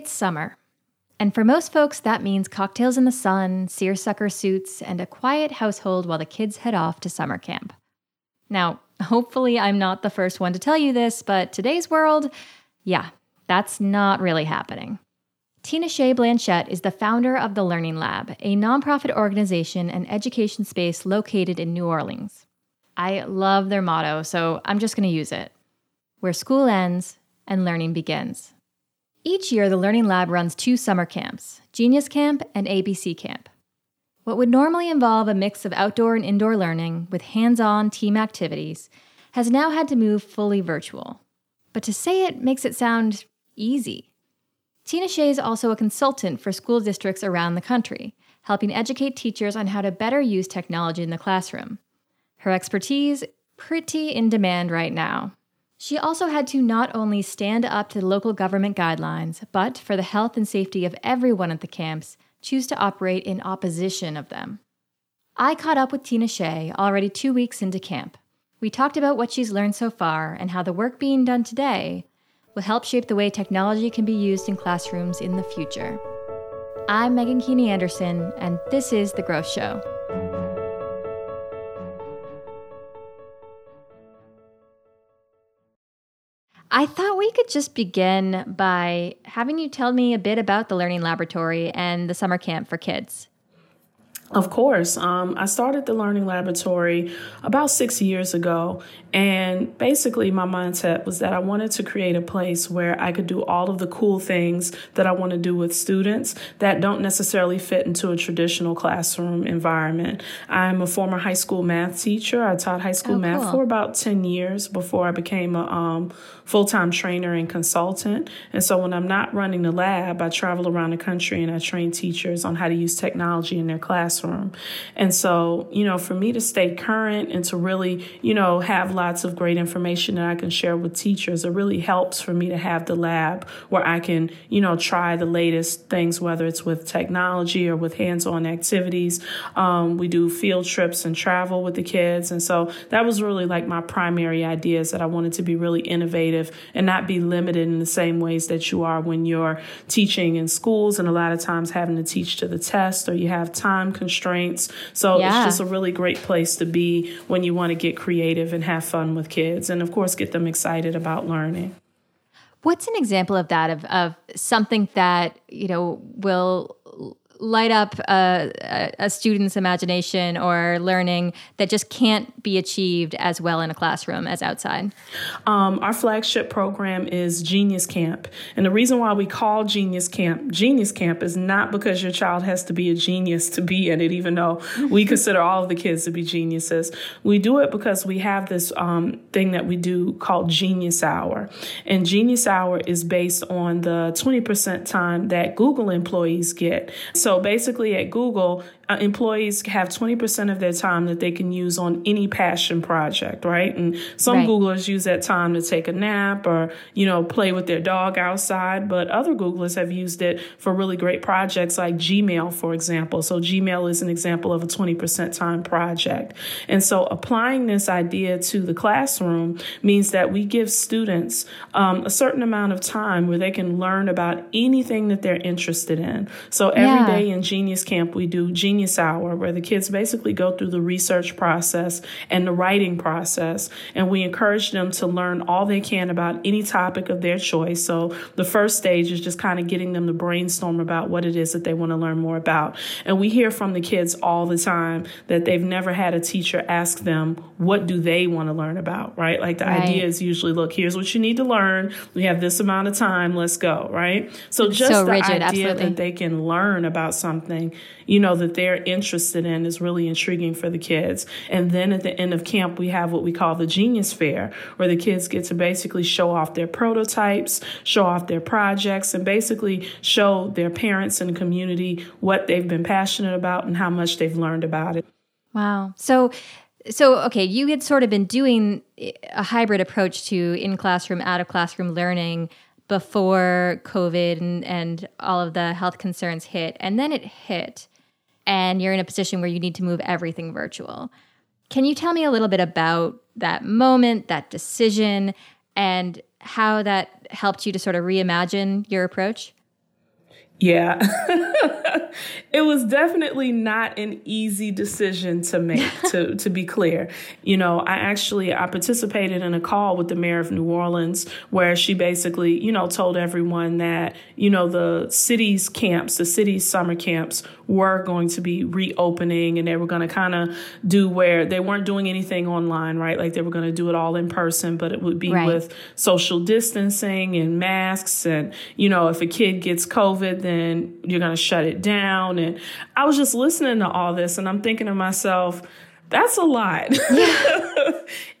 It's summer. And for most folks, that means cocktails in the sun, seersucker suits, and a quiet household while the kids head off to summer camp. Now, hopefully, I'm not the first one to tell you this, but today's world, yeah, that's not really happening. Tinashe Blanchet is the founder of the Learning Lab, a nonprofit organization and education space located in New Orleans. I love their motto, so I'm just going to use it where school ends and learning begins. Each year, the Learning Lab runs two summer camps Genius Camp and ABC Camp. What would normally involve a mix of outdoor and indoor learning with hands on team activities has now had to move fully virtual. But to say it makes it sound easy. Tinashe is also a consultant for school districts around the country, helping educate teachers on how to better use technology in the classroom. Her expertise, pretty in demand right now. She also had to not only stand up to local government guidelines, but for the health and safety of everyone at the camps, choose to operate in opposition of them. I caught up with Tinashe already two weeks into camp. We talked about what she's learned so far and how the work being done today will help shape the way technology can be used in classrooms in the future. I'm Meghan Keaney Anderson, and this is The Growth Show. I thought we could just begin by having you tell me a bit about the Learning Laboratory and the summer camp for kids. Of course. Um, I started the Learning Laboratory about six years ago. And basically, my mindset was that I wanted to create a place where I could do all of the cool things that I want to do with students that don't necessarily fit into a traditional classroom environment. I'm a former high school math teacher. I taught high school oh, math cool. for about 10 years before I became a um, full time trainer and consultant. And so, when I'm not running the lab, I travel around the country and I train teachers on how to use technology in their classroom classroom. And so, you know, for me to stay current and to really, you know, have lots of great information that I can share with teachers, it really helps for me to have the lab where I can, you know, try the latest things, whether it's with technology or with hands on activities. Um, we do field trips and travel with the kids. And so that was really like my primary idea is that I wanted to be really innovative and not be limited in the same ways that you are when you're teaching in schools and a lot of times having to teach to the test or you have time constraints constraints. So yeah. it's just a really great place to be when you want to get creative and have fun with kids and of course get them excited about learning. What's an example of that of of something that, you know, will light up a, a, student's imagination or learning that just can't be achieved as well in a classroom as outside? Um, our flagship program is Genius Camp. And the reason why we call Genius Camp Genius Camp is not because your child has to be a genius to be in it, even though we consider all of the kids to be geniuses. We do it because we have this um, thing that we do called Genius Hour. And Genius Hour is based on the 20% time that Google employees get. So so basically, at Google, uh, employees have 20% of their time that they can use on any passion project, right? And some right. Googlers use that time to take a nap or, you know, play with their dog outside. But other Googlers have used it for really great projects like Gmail, for example. So Gmail is an example of a 20% time project. And so applying this idea to the classroom means that we give students um, a certain amount of time where they can learn about anything that they're interested in. So every yeah. day in Genius Camp, we do Genius Genius Hour, where the kids basically go through the research process and the writing process. And we encourage them to learn all they can about any topic of their choice. So the first stage is just kind of getting them to brainstorm about what it is that they want to learn more about. And we hear from the kids all the time that they've never had a teacher ask them, what do they want to learn about, right? Like the right. idea is usually, look, here's what you need to learn. We have this amount of time. Let's go, right? So just so the idea absolutely. that they can learn about something, you know, that they're they're interested in is really intriguing for the kids. And then at the end of camp, we have what we call the Genius Fair, where the kids get to basically show off their prototypes, show off their projects, and basically show their parents and community what they've been passionate about and how much they've learned about it. Wow. So, so okay, you had sort of been doing a hybrid approach to in classroom, out of classroom learning before COVID and, and all of the health concerns hit, and then it hit and you're in a position where you need to move everything virtual. Can you tell me a little bit about that moment, that decision, and how that helped you to sort of reimagine your approach? Yeah. it was definitely not an easy decision to make to to be clear. You know, I actually I participated in a call with the mayor of New Orleans where she basically, you know, told everyone that, you know, the city's camps, the city's summer camps were going to be reopening and they were going to kind of do where they weren't doing anything online, right? Like they were going to do it all in person, but it would be right. with social distancing and masks and, you know, if a kid gets COVID, then you're going to shut it down. And I was just listening to all this and I'm thinking to myself, that's a lot.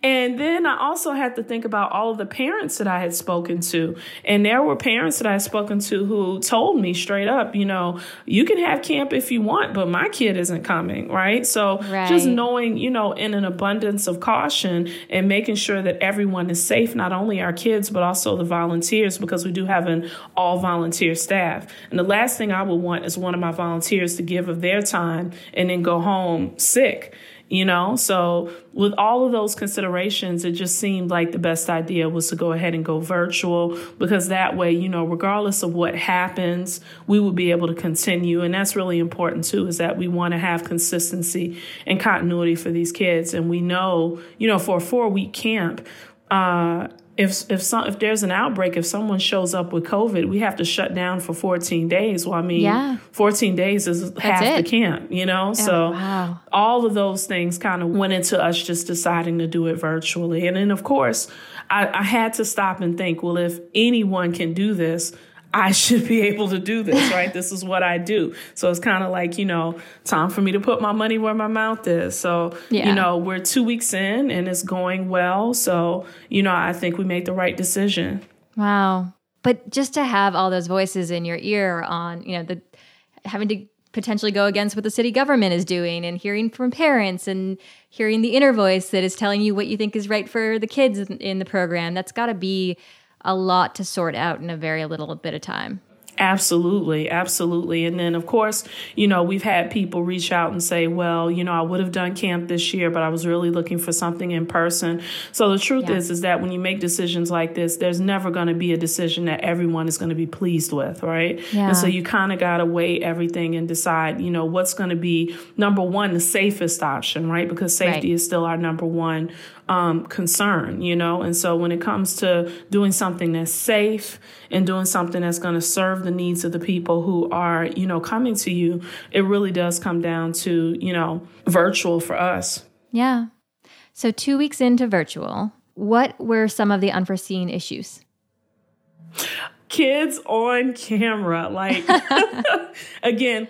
and then I also had to think about all of the parents that I had spoken to. And there were parents that I had spoken to who told me straight up, you know, you can have camp if you want, but my kid isn't coming, right? So right. just knowing, you know, in an abundance of caution and making sure that everyone is safe, not only our kids, but also the volunteers, because we do have an all volunteer staff. And the last thing I would want is one of my volunteers to give of their time and then go home sick you know? So, with all of those considerations, it just seemed like the best idea was to go ahead and go virtual because that way, you know, regardless of what happens, we will be able to continue. And that's really important too, is that we want to have consistency and continuity for these kids. And we know, you know, for a four week camp, uh, if if some if there's an outbreak, if someone shows up with COVID, we have to shut down for 14 days. Well, I mean, yeah. 14 days is That's half it. the camp, you know. so wow. all of those things kind of went into us just deciding to do it virtually, and then of course, I, I had to stop and think, well, if anyone can do this, I should be able to do this, right? this is what I do. So it's kind of like, you know, time for me to put my money where my mouth is. So, yeah. you know, we're two weeks in and it's going well. So, you know, I think we made the right decision. Wow. But just to have all those voices in your ear on, you know, the having to potentially go against what the city government is doing and hearing from parents and hearing the inner voice that is telling you what you think is right for the kids in the program, that's got to be a lot to sort out in a very little bit of time. Absolutely, absolutely. And then, of course, you know, we've had people reach out and say, well, you know, I would have done camp this year, but I was really looking for something in person. So the truth yeah. is, is that when you make decisions like this, there's never going to be a decision that everyone is going to be pleased with, right? Yeah. And so you kind of got to weigh everything and decide, you know, what's going to be number one, the safest option, right? Because safety right. is still our number one um, concern, you know? And so when it comes to doing something that's safe and doing something that's going to serve the needs of the people who are, you know, coming to you, it really does come down to, you know, virtual for us. Yeah. So two weeks into virtual, what were some of the unforeseen issues? Kids on camera. Like, again,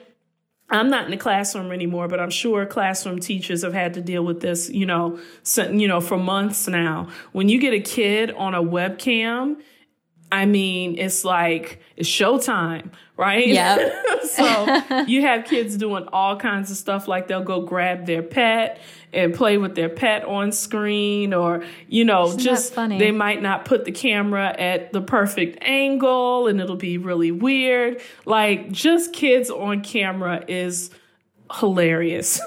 I'm not in the classroom anymore, but I'm sure classroom teachers have had to deal with this, you know, so, you know, for months now. When you get a kid on a webcam, I mean, it's like it's showtime, right? Yeah. so you have kids doing all kinds of stuff like they'll go grab their pet and play with their pet on screen or you know Isn't just they might not put the camera at the perfect angle and it'll be really weird. Like just kids on camera is hilarious.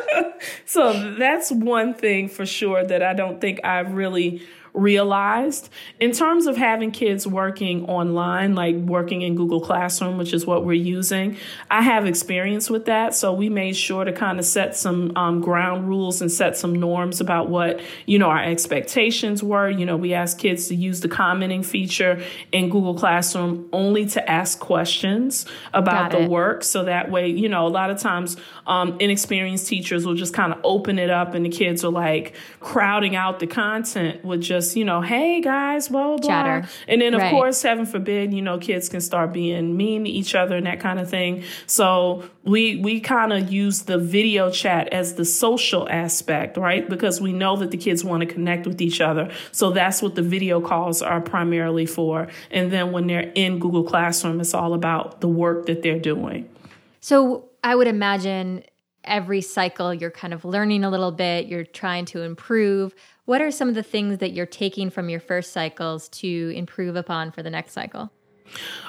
so that's one thing for sure that I don't think I've really realized in terms of having kids working online, like working in Google Classroom, which is what we're using. I have experience with that. So we made sure to kind of set some um, ground rules and set some norms about what, you know, our expectations were. You know, we asked kids to use the commenting feature in Google Classroom only to ask questions about the work. So that way, you know, a lot of times um, inexperienced teachers will just kind of open it up and the kids are like crowding out the content with just just, you know, hey guys, blah, blah, Chatter. And then, of right. course, heaven forbid, you know, kids can start being mean to each other and that kind of thing. So we, we kind of use the video chat as the social aspect, right? Because we know that the kids want to connect with each other. So that's what the video calls are primarily for. And then when they're in Google Classroom, it's all about the work that they're doing. So I would imagine every cycle you're kind of learning a little bit, you're trying to improve. What are some of the things that you're taking from your first cycles to improve upon for the next cycle?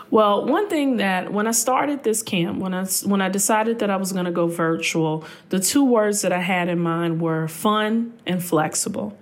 Well, one thing that when I started this camp, when I when I decided that I was going to go virtual, the two words that I had in mind were fun and flexible.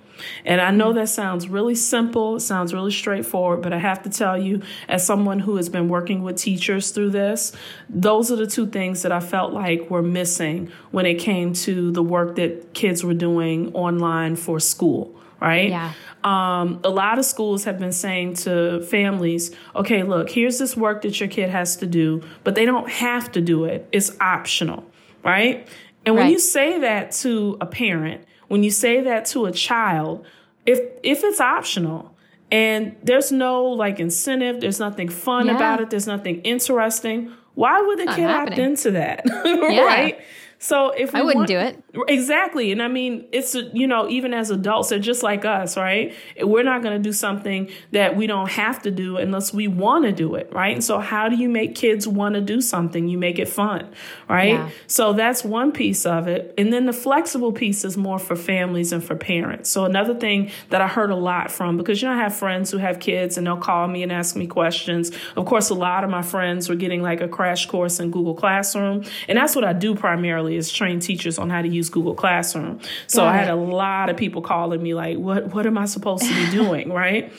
And I know that sounds really simple, it sounds really straightforward, but I have to tell you, as someone who has been working with teachers through this, those are the two things that I felt like were missing when it came to the work that kids were doing online for school, right? Yeah. Um, a lot of schools have been saying to families, okay, look, here's this work that your kid has to do, but they don't have to do it. It's optional, right? And when Right. you say that to a parent, when you say that to a child, if if it's optional and there's no like incentive, there's nothing fun Yeah. about it, there's nothing interesting, why would the Not kid opt into that? right? So if I wouldn't want- do it. Exactly. And I mean, it's, you know, even as adults, they're just like us, right? We're not going to do something that we don't have to do unless we want to do it, right? And so, how do you make kids want to do something? You make it fun, right? Yeah. So, that's one piece of it. And then the flexible piece is more for families and for parents. So, another thing that I heard a lot from, because, you know, I have friends who have kids and they'll call me and ask me questions. Of course, a lot of my friends were getting like a crash course in Google Classroom. And that's what I do primarily is train teachers on how to use Google Classroom. So Got I had it. a lot of people calling me like, what, what am I supposed to be doing? right.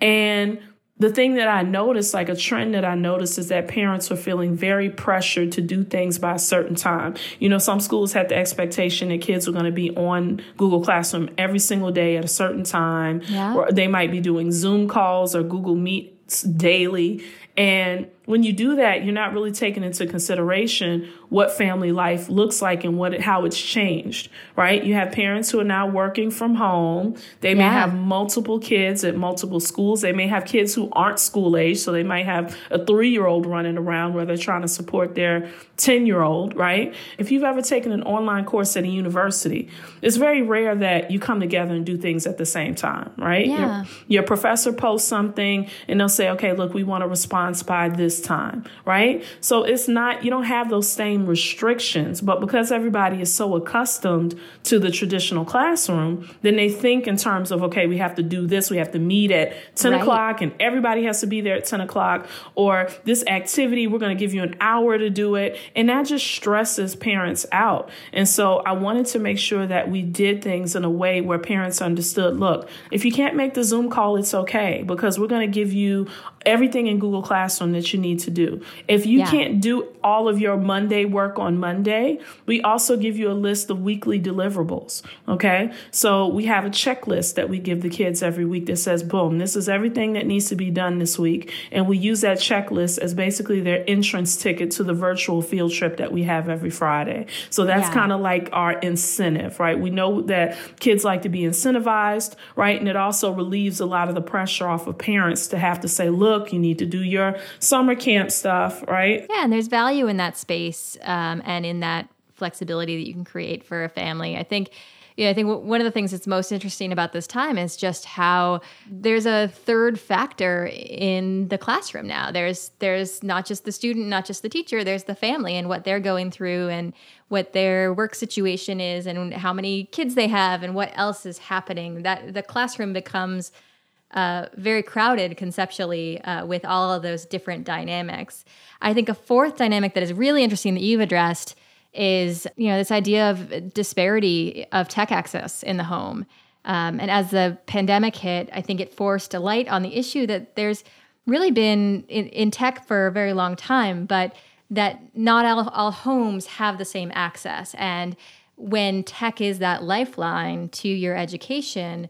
And the thing that I noticed, like a trend that I noticed, is that parents were feeling very pressured to do things by a certain time. You know, some schools had the expectation that kids were going to be on Google Classroom every single day at a certain time, Yeah. or they might be doing Zoom calls or Google Meets daily. And when you do that, you're not really taking into consideration what family life looks like and what it, how it's changed, right? You have parents who are now working from home. They may have multiple kids at multiple schools. They may have kids who aren't school age, so they might have a three year old running around where they're trying to support their 10 year old, right? If you've ever taken an online course at a university, it's very rare that you come together and do things at the same time, right? Yeah. Your, your professor posts something and they'll say, okay, look, we want a response by this time, right? So it's not, you don't have those same restrictions, but because everybody is so accustomed to the traditional classroom, then they think in terms of, okay, we have to do this, we have to meet at 10 Right. o'clock and everybody has to be there at 10 o'clock, or this activity, we're going to give you an hour to do it. And that just stresses parents out. And so I wanted to make sure that we did things in a way where parents understood look, if you can't make the Zoom call, it's okay because we're going to give you everything in Google Classroom that you need to do. If you Yeah. can't do all of your Monday work on Monday, we also give you a list of weekly deliverables. Okay. So we have a checklist that we give the kids every week that says, boom, this is everything that needs to be done this week. And we use that checklist as basically their entrance ticket to the virtual field trip that we have every Friday. So that's Yeah. kind of like our incentive, right? We know that kids like to be incentivized, right? And it also relieves a lot of the pressure off of parents to have to say, look, you need to do your summer camp stuff, right? Yeah, and there's value in that space um, and in that flexibility that you can create for a family. I think. Yeah, I think one of the things that's most interesting about this time is just how there's a third factor in the classroom now. There's there's not just the student, not just the teacher, there's the family and what they're going through and what their work situation is and how many kids they have and what else is happening. That the classroom becomes uh, very crowded conceptually uh, with all of those different dynamics. I think a fourth dynamic that is really interesting that you've addressed is you know this idea of disparity of tech access in the home. Um, and as the pandemic hit, I think it forced a light on the issue that there's really been in, in tech for a very long time, but that not all, all homes have the same access. And when tech is that lifeline to your education,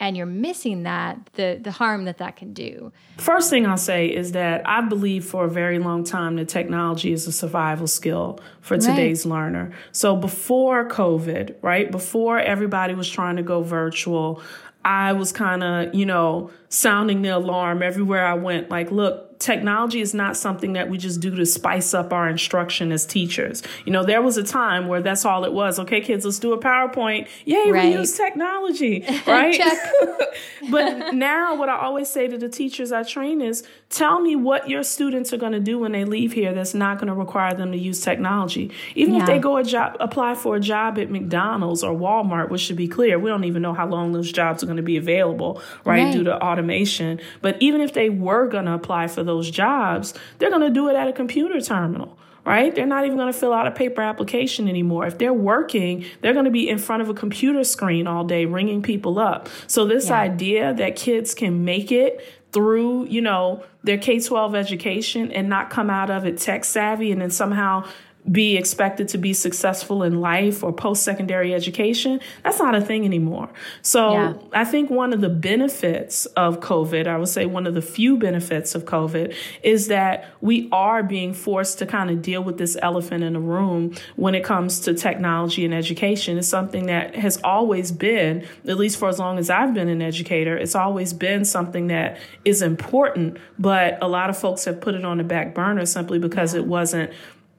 and you're missing that, the the harm that that can do. First thing I'll say is that I believe for a very long time that technology is a survival skill for today's learner. So before COVID, right, before everybody was trying to go virtual, I was kind of, you know, sounding the alarm everywhere I went. Like, look, technology is not something that we just do to spice up our instruction as teachers. You know, there was a time where that's all it was. Okay, kids, let's do a PowerPoint. Yay, Right. we use technology, right? But now what I always say to the teachers I train is tell me what your students are going to do when they leave here that's not going to require them to use technology. Even if they go a job apply for a job at McDonald's or Walmart, which should be clear, we don't even know how long those jobs are going to be available, right? Right. Due to automation automation. But even if they were going to apply for those jobs, they're going to do it at a computer terminal right? They're not even going to fill out a paper application anymore. If they're working, they're going to be in front of a computer screen all day ringing people up. So this yeah. idea that kids can make it through, you know, their K 12 education and not come out of it tech savvy and then somehow be expected to be successful in life or post secondary education. That's not a thing anymore. So yeah. I think one of the benefits of COVID, I would say one of the few benefits of COVID, is that we are being forced to kind of deal with this elephant in the room when it comes to technology and education. It's something that has always been, at least for as long as I've been an educator, it's always been something that is important, but a lot of folks have put it on the back burner simply because it wasn't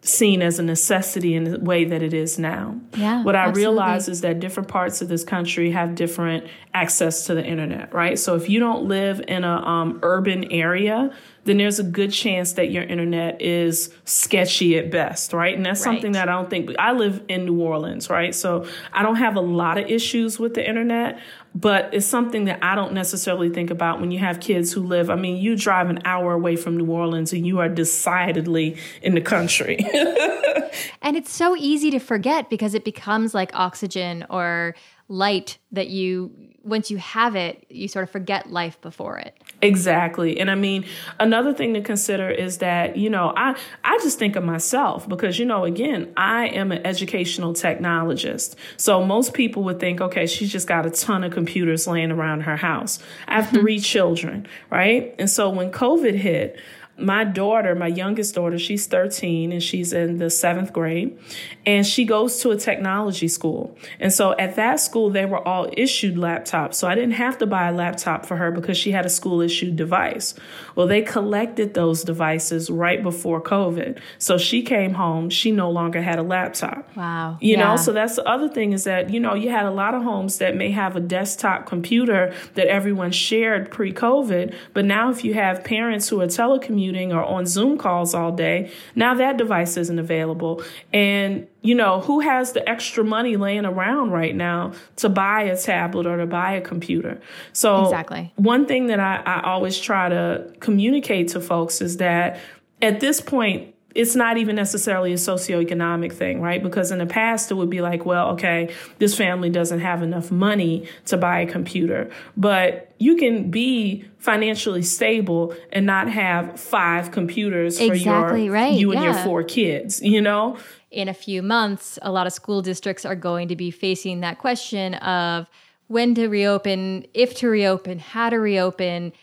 seen as a necessity in the way that it is now. Yeah, what I realize is that different parts of this country have different access to the internet, right? So if you don't live in a um, urban area, then there's a good chance that your internet is sketchy at best, right? And that's right. something that I don't think I live in New Orleans, right? So I don't have a lot of issues with the internet, but it's something that I don't necessarily think about when you have kids who live. I mean, you drive an hour away from New Orleans and you are decidedly in the country. and it's so easy to forget because it becomes like oxygen or light that you once you have it you sort of forget life before it exactly. And i mean another thing to consider is that you know i i just think of myself because you know again i am an educational technologist. So most people would think okay she's just got a ton of computers laying around her house. I have mm-hmm. three children right? And so when covid hit my daughter, my youngest daughter, she's 13 and she's in the seventh grade, and she goes to a technology school. And so at that school, they were all issued laptops. So I didn't have to buy a laptop for her because she had a school issued device. Well, they collected those devices right before COVID. So she came home, she no longer had a laptop. Wow. You yeah. know, so that's the other thing is that, you know, you had a lot of homes that may have a desktop computer that everyone shared pre COVID. But now if you have parents who are telecommuting or on Zoom calls all day, now that device isn't available. And you know, who has the extra money laying around right now to buy a tablet or to buy a computer? So, exactly. one thing that I, I always try to communicate to folks is that at this point, it's not even necessarily a socioeconomic thing, right? Because in the past, it would be like, well, okay, this family doesn't have enough money to buy a computer. But you can be financially stable and not have five computers exactly for your, right. you and yeah. your four kids, you know? In a few months, a lot of school districts are going to be facing that question of when to reopen, if to reopen, how to reopen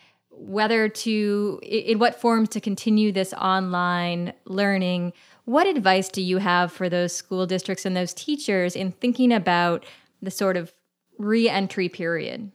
whether to, in what forms to continue this online learning. What advice do you have for those school districts and those teachers in thinking about the sort of reentry period?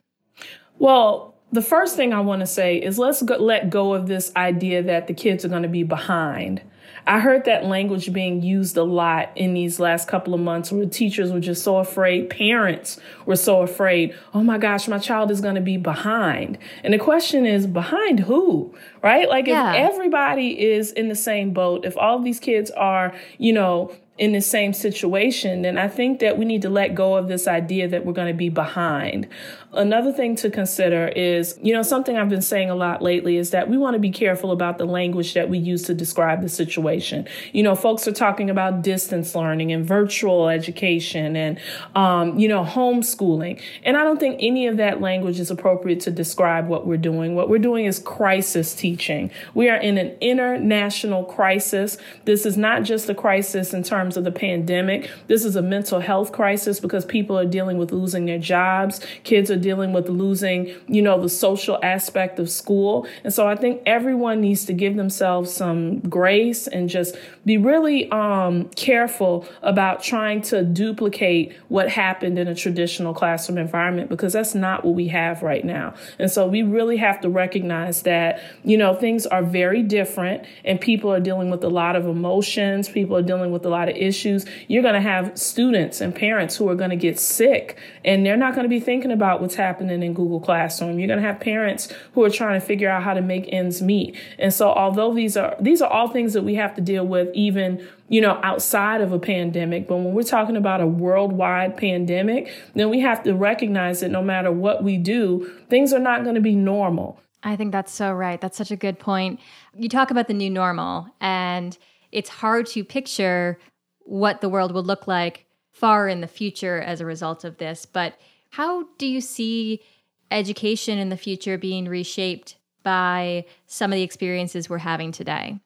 Well, the first thing I want to say is let's go, let go of this idea that the kids are going to be behind. I heard that language being used a lot in these last couple of months where teachers were just so afraid, parents were so afraid, oh my gosh, my child is going to be behind. And the question is, behind who? Right? Like yeah. if everybody is in the same boat, if all of these kids are, you know, in the same situation, then I think that we need to let go of this idea that we're going to be behind. Another thing to consider is, you know, something I've been saying a lot lately is that we want to be careful about the language that we use to describe the situation. You know, folks are talking about distance learning and virtual education and, um, you know, homeschooling. And I don't think any of that language is appropriate to describe what we're doing. What we're doing is crisis teaching. We are in an international crisis. This is not just a crisis in terms of the pandemic. This is a mental health crisis because people are dealing with losing their jobs. Kids are dealing with losing, you know, the social aspect of school. And so I think everyone needs to give themselves some grace and just be really um, careful about trying to duplicate what happened in a traditional classroom environment because that's not what we have right now. And so we really have to recognize that, you know, things are very different and people are dealing with a lot of emotions, people are dealing with a lot of issues. You're going to have students and parents who are going to get sick and they're not going to be thinking about what's happening in Google Classroom. You're going to have parents who are trying to figure out how to make ends meet. And so although these are these are all things that we have to deal with even you know, outside of a pandemic. But when we're talking about a worldwide pandemic, then we have to recognize that no matter what we do, things are not going to be normal. I think that's so right. That's such a good point. You talk about the new normal, and it's hard to picture what the world will look like far in the future as a result of this. But how do you see education in the future being reshaped by some of the experiences we're having today?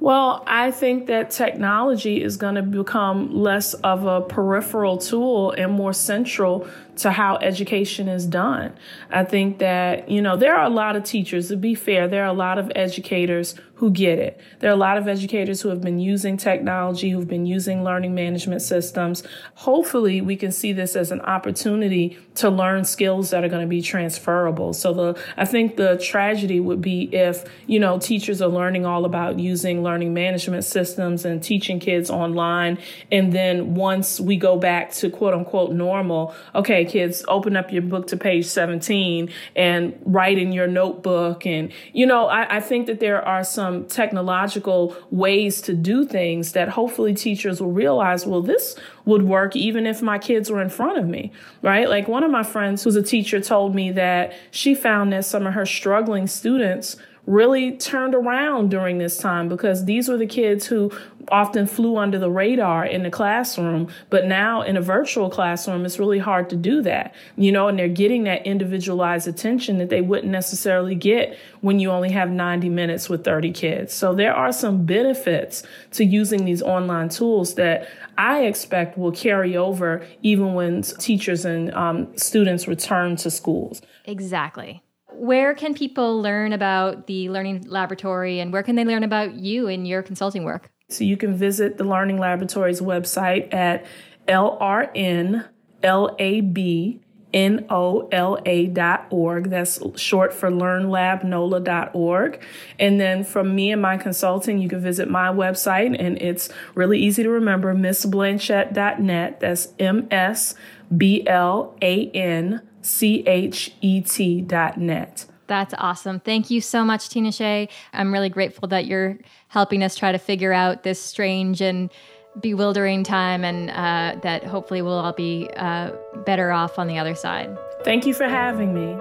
Well, I think that technology is going to become less of a peripheral tool and more central to how education is done. I think that, you know, there are a lot of teachers, to be fair, there are a lot of educators who get it. There are a lot of educators who have been using technology, who've been using learning management systems. Hopefully, we can see this as an opportunity to learn skills that are going to be transferable. So the, I think the tragedy would be if, you know, teachers are learning all about using learning management systems and teaching kids online. And then once we go back to quote unquote normal, okay, kids, open up your book to page 17 and write in your notebook. And, you know, I, I think that there are some technological ways to do things that hopefully teachers will realize, well, this would work even if my kids were in front of me, right? Like one of my friends who's a teacher told me that she found that some of her struggling students really turned around during this time because these were the kids who often flew under the radar in the classroom. But now in a virtual classroom, it's really hard to do that, you know, and they're getting that individualized attention that they wouldn't necessarily get when you only have 90 minutes with 30 kids. So there are some benefits to using these online tools that I expect will carry over even when teachers and um, students return to schools. Exactly where can people learn about the Learning Laboratory and where can they learn about you and your consulting work? So you can visit the Learning Laboratory's website at lrnlabnola.org. That's short for learnlabnola.org. And then from me and my consulting, you can visit my website and it's really easy to remember, msblanchet.net. That's M S B L A N C H E T dot net. That's awesome. Thank you so much, Tinashe. I'm really grateful that you're helping us try to figure out this strange and bewildering time and uh, that hopefully we'll all be uh, better off on the other side. Thank you for having me.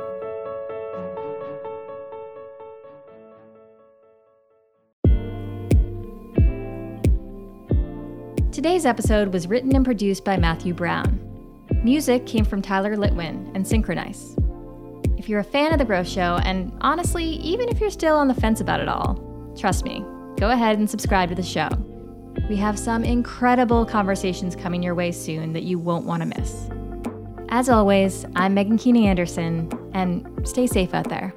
Today's episode was written and produced by Matthew Brown. Music came from Tyler Litwin and Synchronize. If you're a fan of The Growth Show, and honestly, even if you're still on the fence about it all, trust me, go ahead and subscribe to the show. We have some incredible conversations coming your way soon that you won't want to miss. As always, I'm Meghan Keaney Anderson, and stay safe out there.